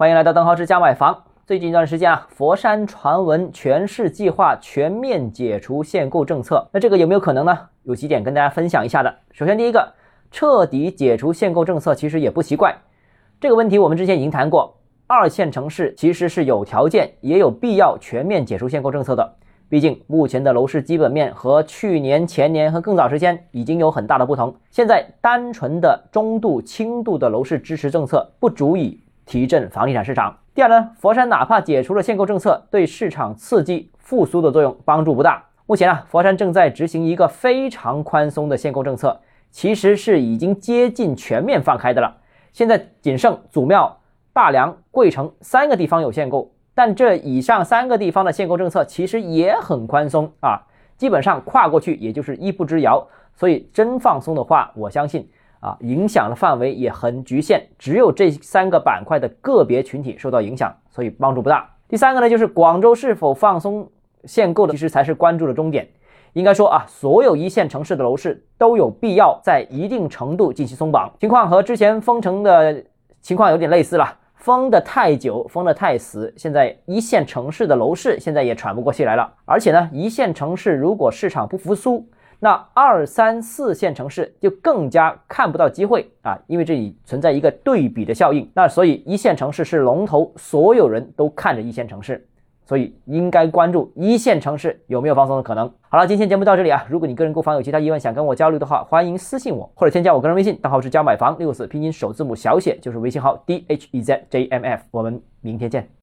欢迎来到邓浩之家买房。最近一段时间啊，佛山传闻全市计划全面解除限购政策，那这个有没有可能呢？有几点跟大家分享一下的。首先，第一个，彻底解除限购政策其实也不奇怪。这个问题我们之前已经谈过，二线城市其实是有条件也有必要全面解除限购政策的。毕竟目前的楼市基本面和去年、前年和更早时间已经有很大的不同。现在单纯的中度、轻度的楼市支持政策不足以提振房地产市场。第二呢，佛山哪怕解除了限购政策，对市场刺激复苏的作用帮助不大。目前啊，佛山正在执行一个非常宽松的限购政策，其实是已经接近全面放开的了。现在仅剩祖庙、大良、桂城三个地方有限购，但这以上三个地方的限购政策其实也很宽松啊，基本上跨过去也就是一步之遥。所以真放松的话，我相信。啊，影响的范围也很局限，只有这三个板块的个别群体受到影响，所以帮助不大。第三个呢，就是广州是否放松限购的，其实才是关注的重点。应该说啊，所有一线城市的楼市都有必要在一定程度进行松绑，情况和之前封城的情况有点类似了，封的太久，封的太死，现在一线城市的楼市现在也喘不过气来了。而且呢，一线城市如果市场不复苏，那二三四线城市就更加看不到机会啊，因为这里存在一个对比的效应。那所以一线城市是龙头，所有人都看着一线城市，所以应该关注一线城市有没有放松的可能。好了，今天节目到这里啊，如果你个人购房有其他疑问想跟我交流的话，欢迎私信我或者添加我个人微信，账号是教买房六四拼音首字母小写就是微信号 d h e z j m f。我们明天见。